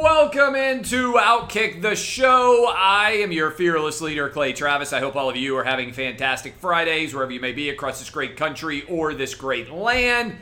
Welcome into Outkick the Show. I am your fearless leader, Clay Travis. I hope all of you are having fantastic Fridays wherever you may be across this great country or this great land.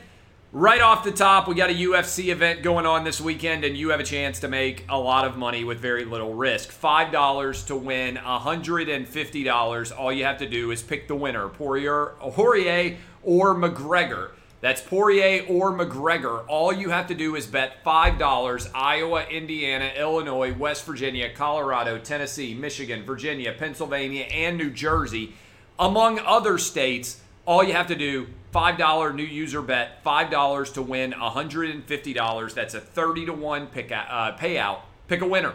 Right off the top, we got a UFC event going on this weekend, and you have a chance to make a lot of money with very little risk. $5 to win $150. All you have to do is pick the winner, Poirier, Poirier or McGregor. That's Poirier or McGregor. All you have to do is bet $5 Iowa, Indiana, Illinois, West Virginia, Colorado, Tennessee, Michigan, Virginia, Pennsylvania, and New Jersey, among other states. All you have to do $5 new user bet, $5 to win $150. That's a 30 to 1 pick, uh, payout. Pick a winner.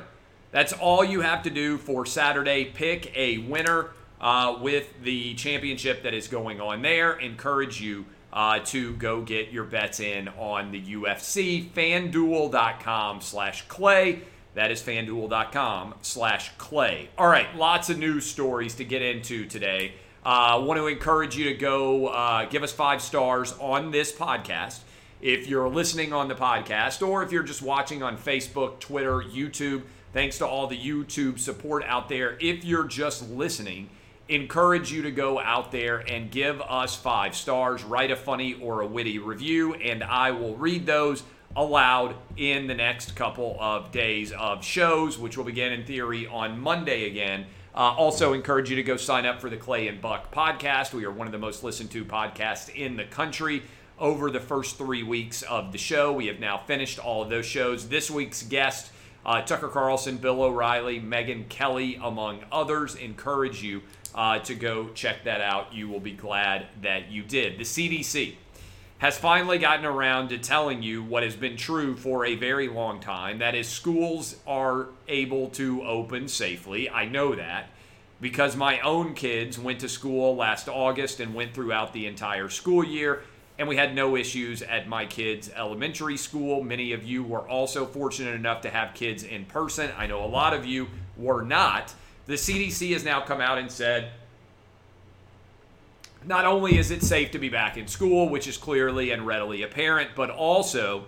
That's all you have to do for Saturday. Pick a winner uh, with the championship that is going on there. Encourage you uh, to go get your bets in on the UFC. FanDuel.com slash Clay. That is fanduel.com slash Clay. All right, lots of news stories to get into today. I uh, want to encourage you to go uh, give us five stars on this podcast. If you're listening on the podcast, or if you're just watching on Facebook, Twitter, YouTube, thanks to all the YouTube support out there. If you're just listening, encourage you to go out there and give us five stars, write a funny or a witty review, and I will read those aloud in the next couple of days of shows, which will begin in theory on Monday again. Uh, also, encourage you to go sign up for the Clay and Buck podcast. We are one of the most listened to podcasts in the country. Over the first three weeks of the show, we have now finished all of those shows. This week's guest, uh, Tucker Carlson, Bill O'Reilly, Megyn Kelly, among others, encourage you uh, to go check that out. You will be glad that you did. The CDC has finally gotten around to telling you what has been true for a very long time that is, schools are able to open safely. I know that because my own kids went to school last August and went throughout the entire school year, and we had no issues at my kids' elementary school. Many of you were also fortunate enough to have kids in person. I know a lot of you were not. The CDC has now come out and said, not only is it safe to be back in school, which is clearly and readily apparent, but also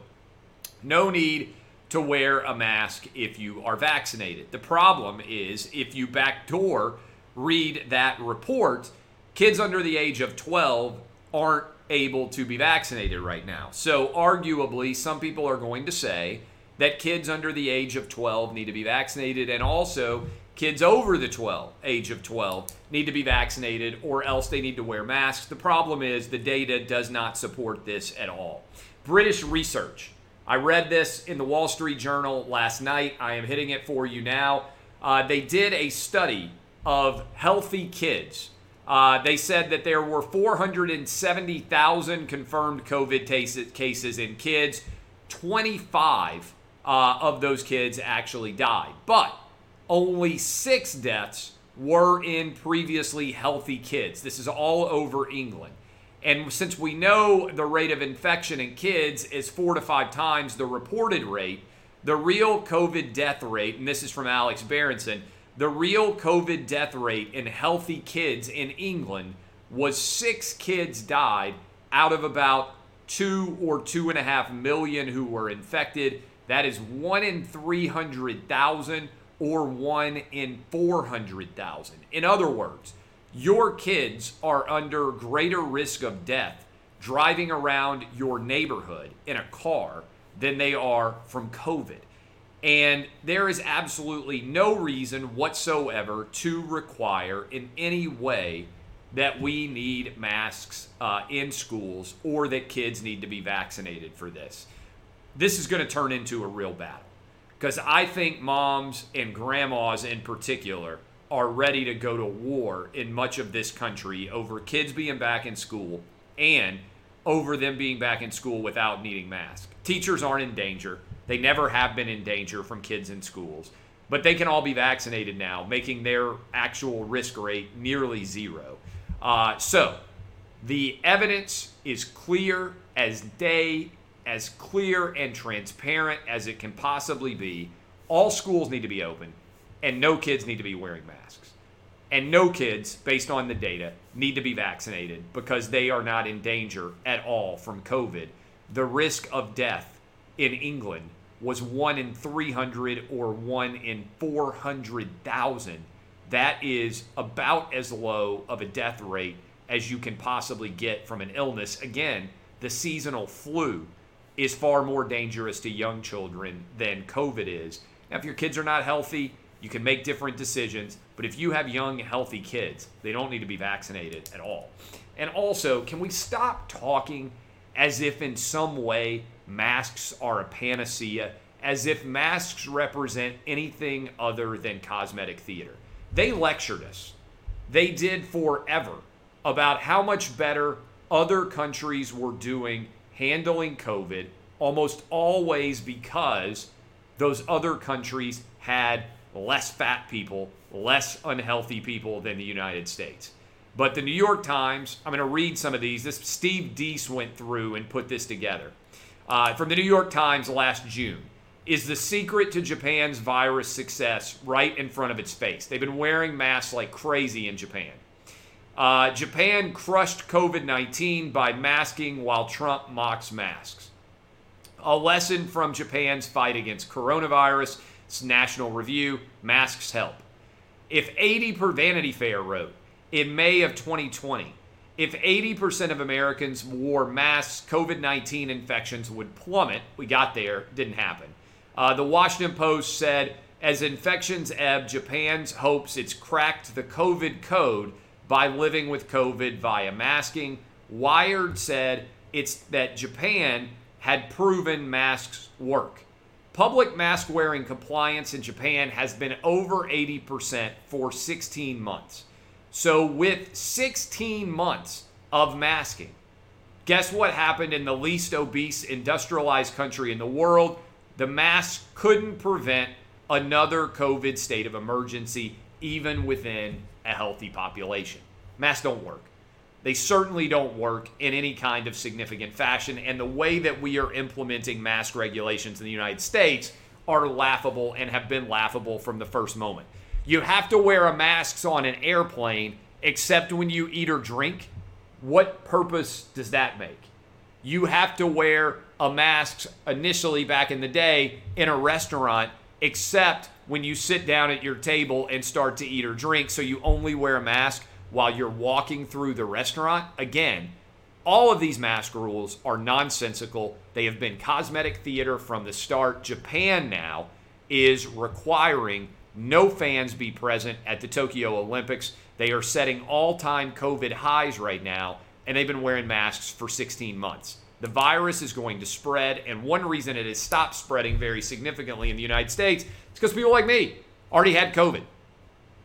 no need to wear a mask if you are vaccinated. The problem is if you backdoor read that report, kids under the age of 12 aren't able to be vaccinated right now. So, arguably, some people are going to say that kids under the age of 12 need to be vaccinated, and also kids over the 12 age of 12 need to be vaccinated or else they need to wear masks. The problem is the data does not support this at all. British research. I read this in the wall street journal last night. I am hitting it for you now. Uh, they did a study of healthy kids. Uh, they said that there were 470000 confirmed covid cases in kids. 25 uh, of those kids actually died. But only six deaths were in previously healthy kids. This is all over England. And since we know the rate of infection in kids is four to five times the reported rate, the real COVID death rate, and this is from Alex Berenson, the real COVID death rate in healthy kids in England was six kids died out of about two or two and a half million who were infected. That is one in 300,000 or one in 400,000. In other words, your kids are under greater risk of death driving around your neighborhood in a car than they are from COVID. And there is absolutely no reason whatsoever to require in any way that we need masks uh, in schools or that kids need to be vaccinated for this. This is going to turn into a real battle because I think moms and grandmas in particular are ready to go to war in much of this country over kids being back in school and over them being back in school without needing masks. Teachers aren't in danger. They never have been in danger from kids in schools. but they can all be vaccinated now, making their actual risk rate nearly zero. Uh, so the evidence is clear as day, as clear and transparent as it can possibly be. All schools need to be open, and no kids need to be wearing masks. And no kids, based on the data, need to be vaccinated because they are not in danger at all from COVID. The risk of death in England was 1 in 300 or 1 in 400,000. That is about as low of a death rate as you can possibly get from an illness. Again, the seasonal flu is far more dangerous to young children than COVID is. Now, if your kids are not healthy, you can make different decisions. But if you have young, healthy kids, they don't need to be vaccinated at all. And also, can we stop talking as if in some way masks are a panacea, as if masks represent anything other than cosmetic theater? They lectured us. They did forever about how much better other countries were doing handling COVID, almost always because those other countries had less fat people, less unhealthy people than the United States. But the New York Times, I'm going to read some of these. This Steve Deace went through and put this together. Uh, from the New York Times last June. Is the secret to Japan's virus success right in front of its face? They've been wearing masks like crazy in Japan. Uh, Japan crushed COVID 19 by masking while Trump mocks masks. A lesson from Japan's fight against coronavirus. It's National Review. Masks help. If 80 per Vanity Fair wrote in May of 2020, if 80% of Americans wore masks, COVID 19 infections would plummet. We got there, didn't happen. Uh, the Washington Post said as infections ebb, Japan's hopes it's cracked the COVID code by living with COVID via masking. Wired said it's that Japan had proven masks work. Public mask wearing compliance in Japan has been over 80% for 16 months. So, with 16 months of masking, guess what happened in the least obese industrialized country in the world? The mask couldn't prevent another COVID state of emergency, even within a healthy population. Masks don't work. They certainly don't work in any kind of significant fashion. And the way that we are implementing mask regulations in the United States are laughable and have been laughable from the first moment. You have to wear a mask on an airplane except when you eat or drink. What purpose does that make? You have to wear a mask initially back in the day in a restaurant except when you sit down at your table and start to eat or drink. So you only wear a mask while you're walking through the restaurant. Again, all of these mask rules are nonsensical. They have been cosmetic theater from the start. Japan now is requiring no fans be present at the Tokyo Olympics. They are setting all time COVID highs right now, and they've been wearing masks for 16 months. The virus is going to spread, and one reason it has stopped spreading very significantly in the United States is because people like me already had COVID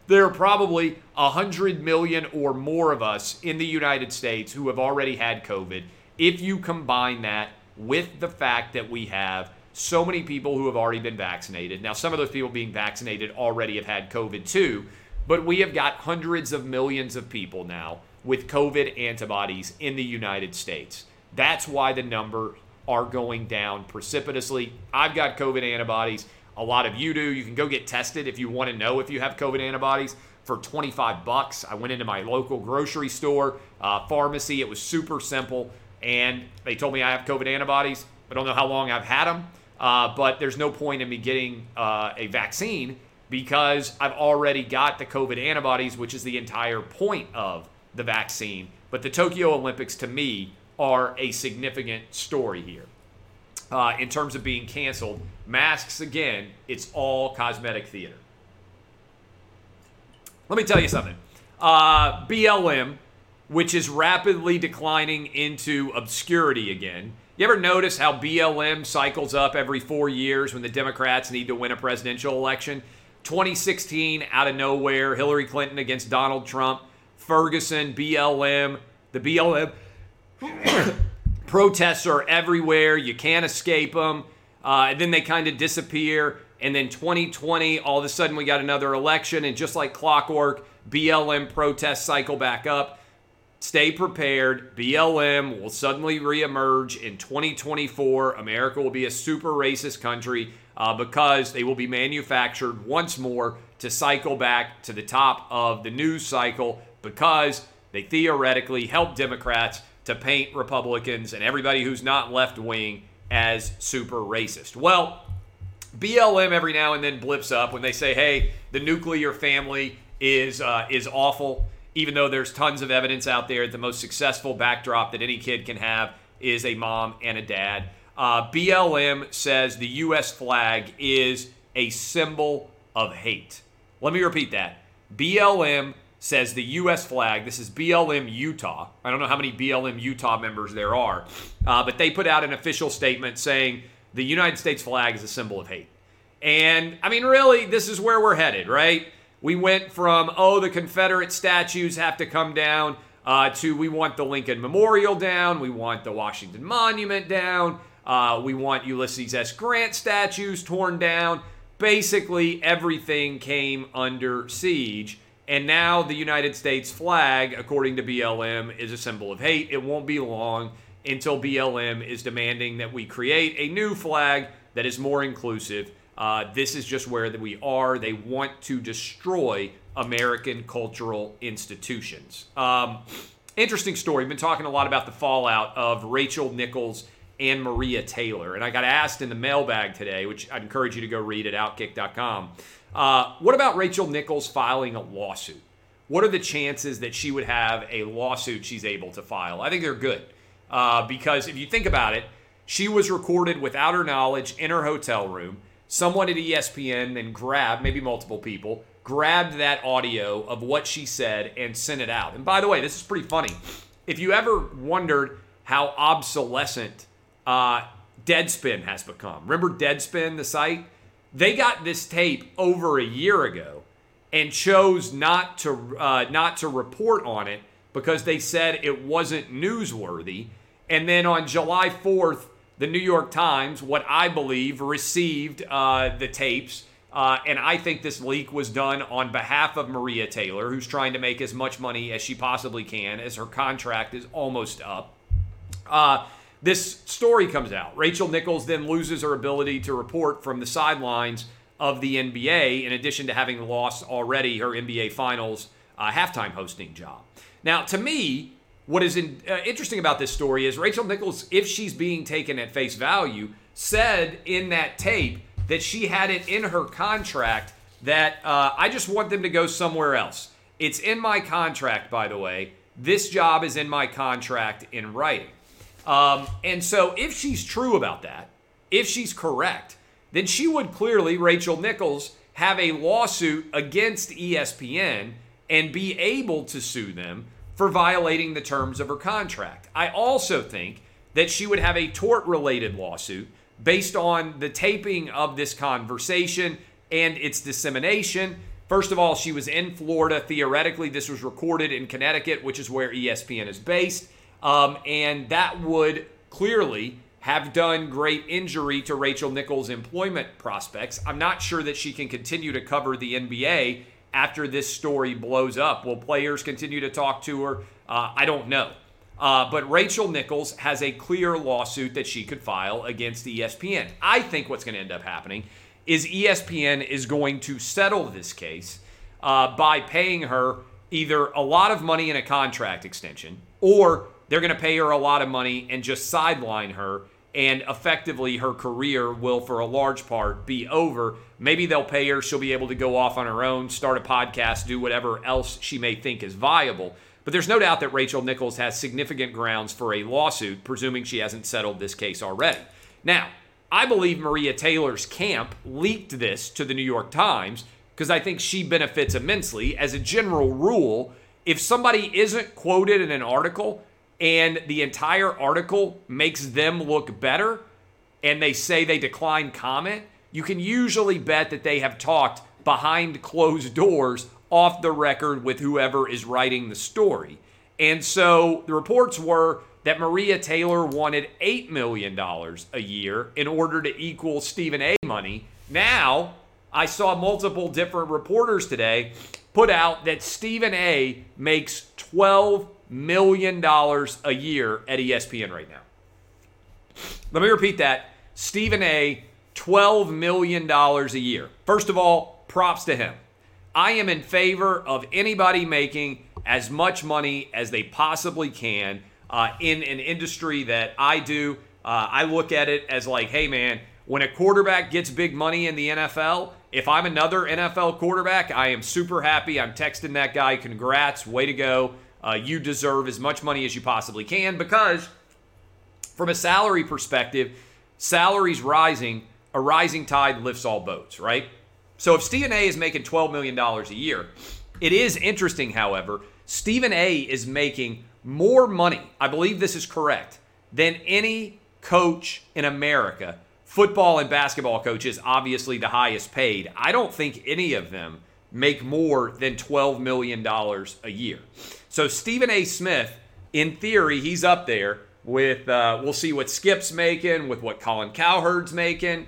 there are probably 100 million or more of us in the United States who have already had COVID. If you combine that with the fact that we have so many people who have already been vaccinated, now some of those people being vaccinated already have had COVID too, but we have got hundreds of millions of people now with COVID antibodies in the United States. That's why the number are going down precipitously. I've got COVID antibodies. A lot of you do. You can go get tested if you want to know if you have COVID antibodies for 25 bucks. I went into my local grocery store, uh, pharmacy. It was super simple, and they told me I have COVID antibodies. I don't know how long I've had them, uh, but there's no point in me getting uh, a vaccine because I've already got the COVID antibodies, which is the entire point of the vaccine. But the Tokyo Olympics, to me, are a significant story here uh, in terms of being canceled. Masks, again, it's all cosmetic theater. Let me tell you something. Uh, BLM, which is rapidly declining into obscurity again. You ever notice how BLM cycles up every four years when the Democrats need to win a presidential election? 2016, out of nowhere, Hillary Clinton against Donald Trump, Ferguson, BLM, the BLM Protests are everywhere. You can't escape them. Uh, and then they kind of disappear. And then 2020, all of a sudden, we got another election. And just like clockwork, BLM protests cycle back up. Stay prepared. BLM will suddenly reemerge in 2024. America will be a super racist country uh, because they will be manufactured once more to cycle back to the top of the news cycle because they theoretically help Democrats to paint Republicans and everybody who's not left wing as super racist. Well, BLM every now and then blips up when they say, "Hey, the nuclear family is uh, is awful." Even though there's tons of evidence out there, the most successful backdrop that any kid can have is a mom and a dad. Uh, BLM says the U.S. flag is a symbol of hate. Let me repeat that. BLM says the U.S. flag, this is BLM Utah. I don't know how many BLM Utah members there are, uh, but they put out an official statement saying the United States flag is a symbol of hate. And I mean, really, this is where we're headed, right? We went from, oh, the Confederate statues have to come down, uh, to we want the Lincoln Memorial down, we want the Washington Monument down, uh, we want Ulysses S. Grant statues torn down. Basically, everything came under siege. And now the United States flag, according to BLM, is a symbol of hate. It won't be long until BLM is demanding that we create a new flag that is more inclusive. Uh, this is just where we are. They want to destroy American cultural institutions. Um, interesting story. We've been talking a lot about the fallout of Rachel Nichols and Maria Taylor. And I got asked in the mailbag today, which I'd encourage you to go read at outkick.com. Uh, what about Rachel Nichols filing a lawsuit? What are the chances that she would have a lawsuit she's able to file? I think they're good uh, because if you think about it, she was recorded without her knowledge in her hotel room. Someone at ESPN then grabbed, maybe multiple people, grabbed that audio of what she said and sent it out. And by the way, this is pretty funny. If you ever wondered how obsolescent uh, Deadspin has become, remember Deadspin, the site? They got this tape over a year ago and chose not to uh, not to report on it because they said it wasn't newsworthy. And then on July 4th, the New York Times, what I believe, received uh, the tapes. Uh, and I think this leak was done on behalf of Maria Taylor, who's trying to make as much money as she possibly can as her contract is almost up. Uh, this story comes out. Rachel Nichols then loses her ability to report from the sidelines of the NBA, in addition to having lost already her NBA Finals uh, halftime hosting job. Now, to me, what is in, uh, interesting about this story is Rachel Nichols, if she's being taken at face value, said in that tape that she had it in her contract that uh, I just want them to go somewhere else. It's in my contract, by the way. This job is in my contract in writing. Um, and so, if she's true about that, if she's correct, then she would clearly, Rachel Nichols, have a lawsuit against ESPN and be able to sue them for violating the terms of her contract. I also think that she would have a tort related lawsuit based on the taping of this conversation and its dissemination. First of all, she was in Florida. Theoretically, this was recorded in Connecticut, which is where ESPN is based. Um, and that would clearly have done great injury to Rachel Nichols' employment prospects. I'm not sure that she can continue to cover the NBA after this story blows up. Will players continue to talk to her? Uh, I don't know. Uh, but Rachel Nichols has a clear lawsuit that she could file against ESPN. I think what's going to end up happening is ESPN is going to settle this case uh, by paying her either a lot of money in a contract extension or they're going to pay her a lot of money and just sideline her. And effectively, her career will, for a large part, be over. Maybe they'll pay her. She'll be able to go off on her own, start a podcast, do whatever else she may think is viable. But there's no doubt that Rachel Nichols has significant grounds for a lawsuit, presuming she hasn't settled this case already. Now, I believe Maria Taylor's camp leaked this to the New York Times because I think she benefits immensely. As a general rule, if somebody isn't quoted in an article, and the entire article makes them look better and they say they decline comment, you can usually bet that they have talked behind closed doors off the record with whoever is writing the story. And so the reports were that Maria Taylor wanted $8 million a year in order to equal Stephen A money. Now, I saw multiple different reporters today put out that Stephen A makes $12 million dollars a year at ESPN right now. Let me repeat that. Stephen A, $12 million a year. First of all, props to him. I am in favor of anybody making as much money as they possibly can uh, in an industry that I do. Uh, I look at it as like, hey, man, when a quarterback gets big money in the NFL, if I'm another NFL quarterback, I am super happy. I'm texting that guy, congrats, way to go. Uh, you deserve as much money as you possibly can because, from a salary perspective, salaries rising, a rising tide lifts all boats, right? So if Stephen A is making $12 million a year, it is interesting, however, Stephen A is making more money, I believe this is correct, than any coach in America. Football and basketball coaches, obviously the highest paid. I don't think any of them make more than $12 million a year. So Stephen A. Smith, in theory, he's up there with, uh, we'll see what Skip's making, with what Colin Cowherd's making.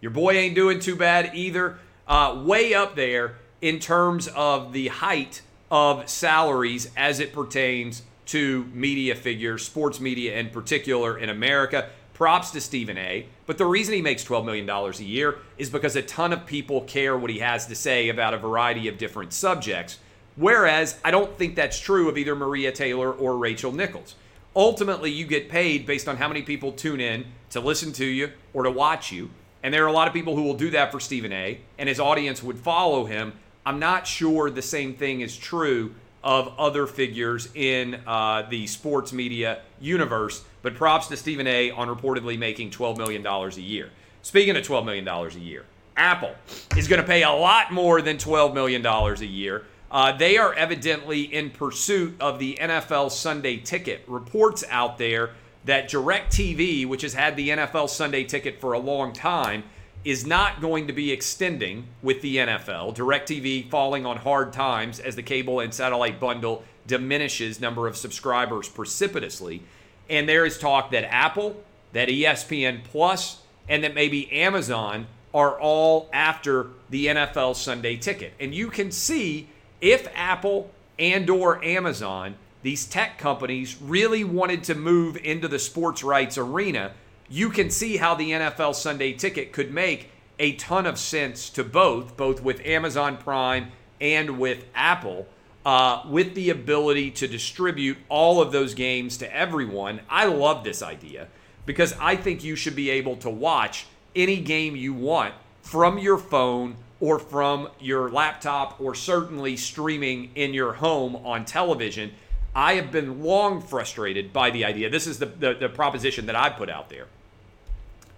Your boy ain't doing too bad either. Uh, way up there in terms of the height of salaries as it pertains to media figures, sports media in particular in America. Props to Stephen A. But the reason he makes $12 million a year is because a ton of people care what he has to say about a variety of different subjects. Whereas I don't think that's true of either Maria Taylor or Rachel Nichols. Ultimately, you get paid based on how many people tune in to listen to you or to watch you. And there are a lot of people who will do that for Stephen A. And his audience would follow him. I'm not sure the same thing is true of other figures in uh, the sports media universe. But props to Stephen A. on reportedly making $12 million a year. Speaking of $12 million a year, Apple is going to pay a lot more than $12 million a year. Uh, they are evidently in pursuit of the NFL Sunday ticket. Reports out there that DirecTV, which has had the NFL Sunday ticket for a long time, is not going to be extending with the NFL. DirecTV falling on hard times as the cable and satellite bundle diminishes number of subscribers precipitously. And there is talk that Apple, that ESPN Plus, and that maybe Amazon are all after the NFL Sunday ticket. And you can see if Apple and or Amazon, these tech companies really wanted to move into the sports rights arena, you can see how the NFL Sunday ticket could make a ton of sense to both, both with Amazon Prime and with Apple, uh, with the ability to distribute all of those games to everyone. I love this idea because I think you should be able to watch any game you want from your phone or from your laptop or certainly streaming in your home on television. I have been long frustrated by the idea. This is the, the, the proposition that I put out there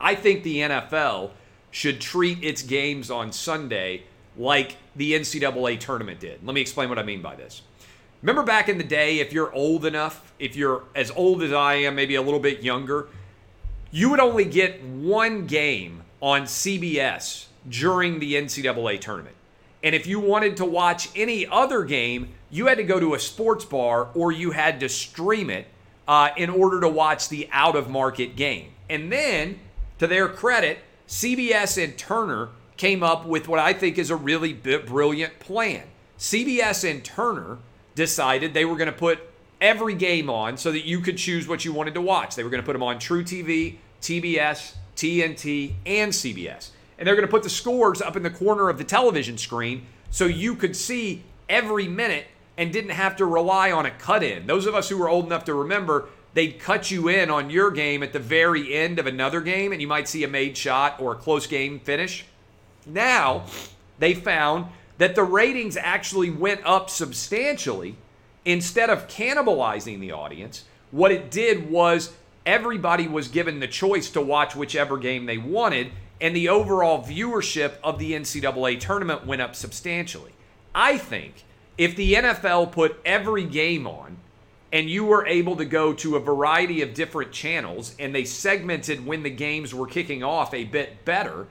I think the NFL should treat its games on Sunday like the NCAA tournament did. Let me explain what I mean by this. Remember back in the day, if you're old enough, if you're as old as I am, maybe a little bit younger, you would only get one game on CBS during the NCAA tournament. And if you wanted to watch any other game, you had to go to a sports bar or you had to stream it uh, in order to watch the out of market game. And then to their credit, CBS and Turner came up with what I think is a really brilliant plan. CBS and Turner decided they were going to put every game on so that you could choose what you wanted to watch. They were going to put them on truTV, TBS, TNT, and CBS. And they're going to put the scores up in the corner of the television screen so you could see every minute and didn't have to rely on a cut in. Those of us who were old enough to remember they'd cut you in on your game at the very end of another game, and you might see a made shot or a close game finish. Now, they found that the ratings actually went up substantially. Instead of cannibalizing the audience, what it did was everybody was given the choice to watch whichever game they wanted, and the overall viewership of the NCAA tournament went up substantially. I think if the NFL put every game on, and you were able to go to a variety of different channels and they segmented when the games were kicking off a bit better,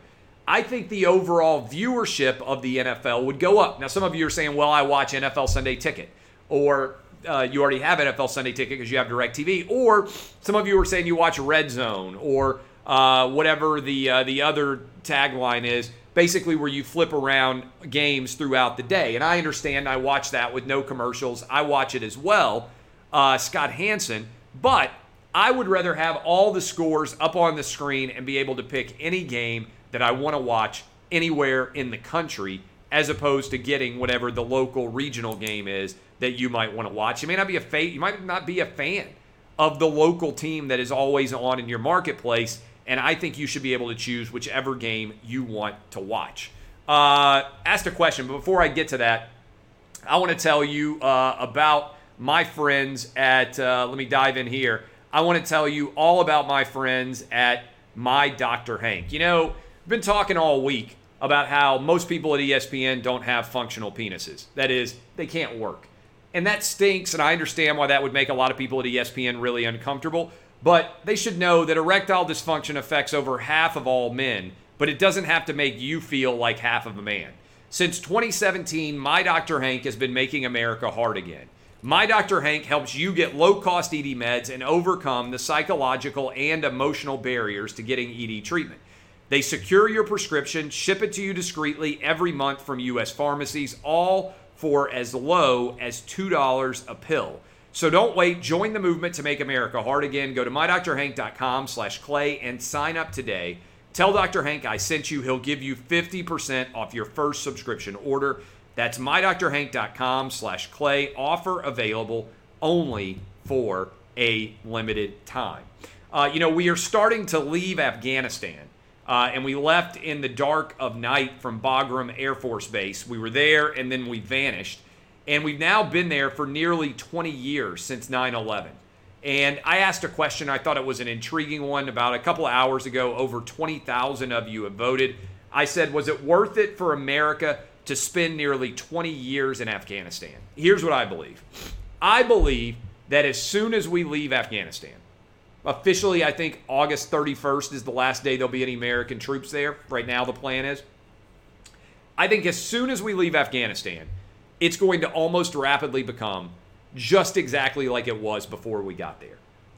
I think the overall viewership of the NFL would go up. Now, some of you are saying, well, I watch NFL Sunday Ticket, or uh, you already have NFL Sunday Ticket because you have DirecTV, or some of you are saying you watch Red Zone or uh, whatever the uh, the other tagline is. Basically, where you flip around games throughout the day, and I understand. I watch that with no commercials. I watch it as well, uh, Scott Hanson. But I would rather have all the scores up on the screen and be able to pick any game that I want to watch anywhere in the country as opposed to getting whatever the local regional game is that you might want to watch. You may not be a fa- you might not be a fan of the local team that is always on in your marketplace, and I think you should be able to choose whichever game you want to watch. Uh, asked a question, but before I get to that, I want to tell you uh, about my friends at. Uh, let me dive in here. I want to tell you all about my friends at My Dr. Hank. You know, I've been talking all week about how most people at ESPN don't have functional penises. That is, they can't work. And that stinks, and I understand why that would make a lot of people at ESPN really uncomfortable. But they should know that erectile dysfunction affects over half of all men, but it doesn't have to make you feel like half of a man. Since 2017, My Dr. Hank has been making America hard again. My Dr. Hank helps you get low cost ED meds and overcome the psychological and emotional barriers to getting ED treatment. They secure your prescription, ship it to you discreetly every month from U.S. pharmacies, all for as low as $2 a pill. So don't wait. Join the movement to make America hard again. Go to mydoctorhank.com slash clay and sign up today. Tell Dr. Hank I sent you. He'll give you 50% off your first subscription order. That's mydrhank.com slash clay. Offer available only for a limited time. Uh, you know, we are starting to leave Afghanistan. Uh, and we left in the dark of night from Bagram Air Force Base. We were there and then we vanished. And we've now been there for nearly 20 years since 9 11. And I asked a question, I thought it was an intriguing one. About a couple of hours ago, over 20,000 of you have voted. I said, Was it worth it for America to spend nearly 20 years in Afghanistan? Here's what I believe I believe that as soon as we leave Afghanistan, Officially, I think August 31st is the last day there'll be any American troops there. Right now, the plan is. I think as soon as we leave Afghanistan, it's going to almost rapidly become just exactly like it was before we got there.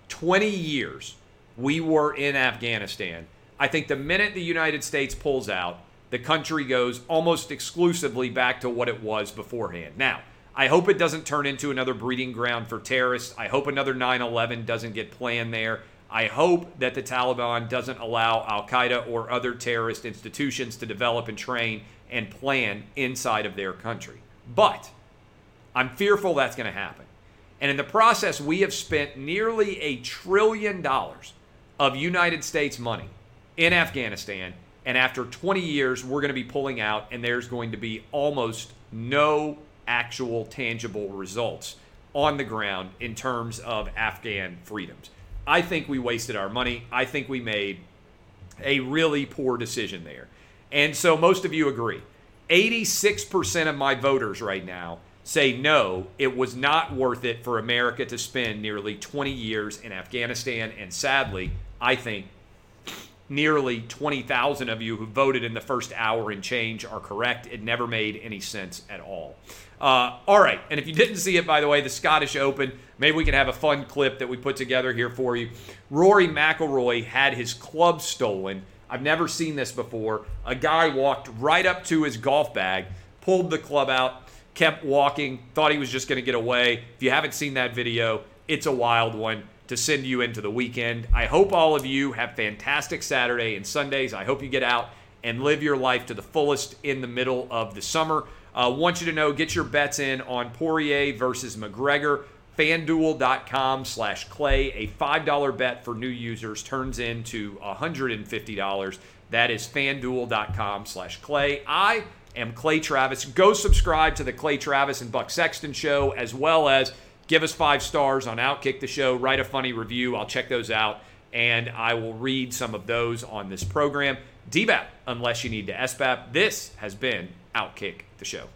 20 years we were in Afghanistan. I think the minute the United States pulls out, the country goes almost exclusively back to what it was beforehand. Now, I hope it doesn't turn into another breeding ground for terrorists. I hope another 9 11 doesn't get planned there. I hope that the Taliban doesn't allow Al Qaeda or other terrorist institutions to develop and train and plan inside of their country. But I'm fearful that's going to happen. And in the process, we have spent nearly a trillion dollars of United States money in Afghanistan. And after 20 years, we're going to be pulling out, and there's going to be almost no actual tangible results on the ground in terms of Afghan freedoms. I think we wasted our money. I think we made a really poor decision there. And so most of you agree. 86% of my voters right now say no, it was not worth it for America to spend nearly 20 years in Afghanistan. And sadly, I think nearly 20,000 of you who voted in the first hour and change are correct. It never made any sense at all. Uh, all right, and if you didn't see it, by the way, the Scottish Open, maybe we can have a fun clip that we put together here for you. Rory McIlroy had his club stolen. I've never seen this before. A guy walked right up to his golf bag, pulled the club out, kept walking, thought he was just going to get away. If you haven't seen that video, it's a wild one to send you into the weekend. I hope all of you have fantastic Saturday and Sundays. I hope you get out and live your life to the fullest in the middle of the summer. Uh, want you to know, get your bets in on Poirier versus McGregor. FanDuel.com slash Clay. A $5 bet for new users turns into $150. That is FanDuel.com slash Clay. I am Clay Travis. Go subscribe to the Clay Travis and Buck Sexton show, as well as give us five stars on Outkick the show. Write a funny review. I'll check those out, and I will read some of those on this program. DBAP, unless you need to SBAP. This has been Outkick the show.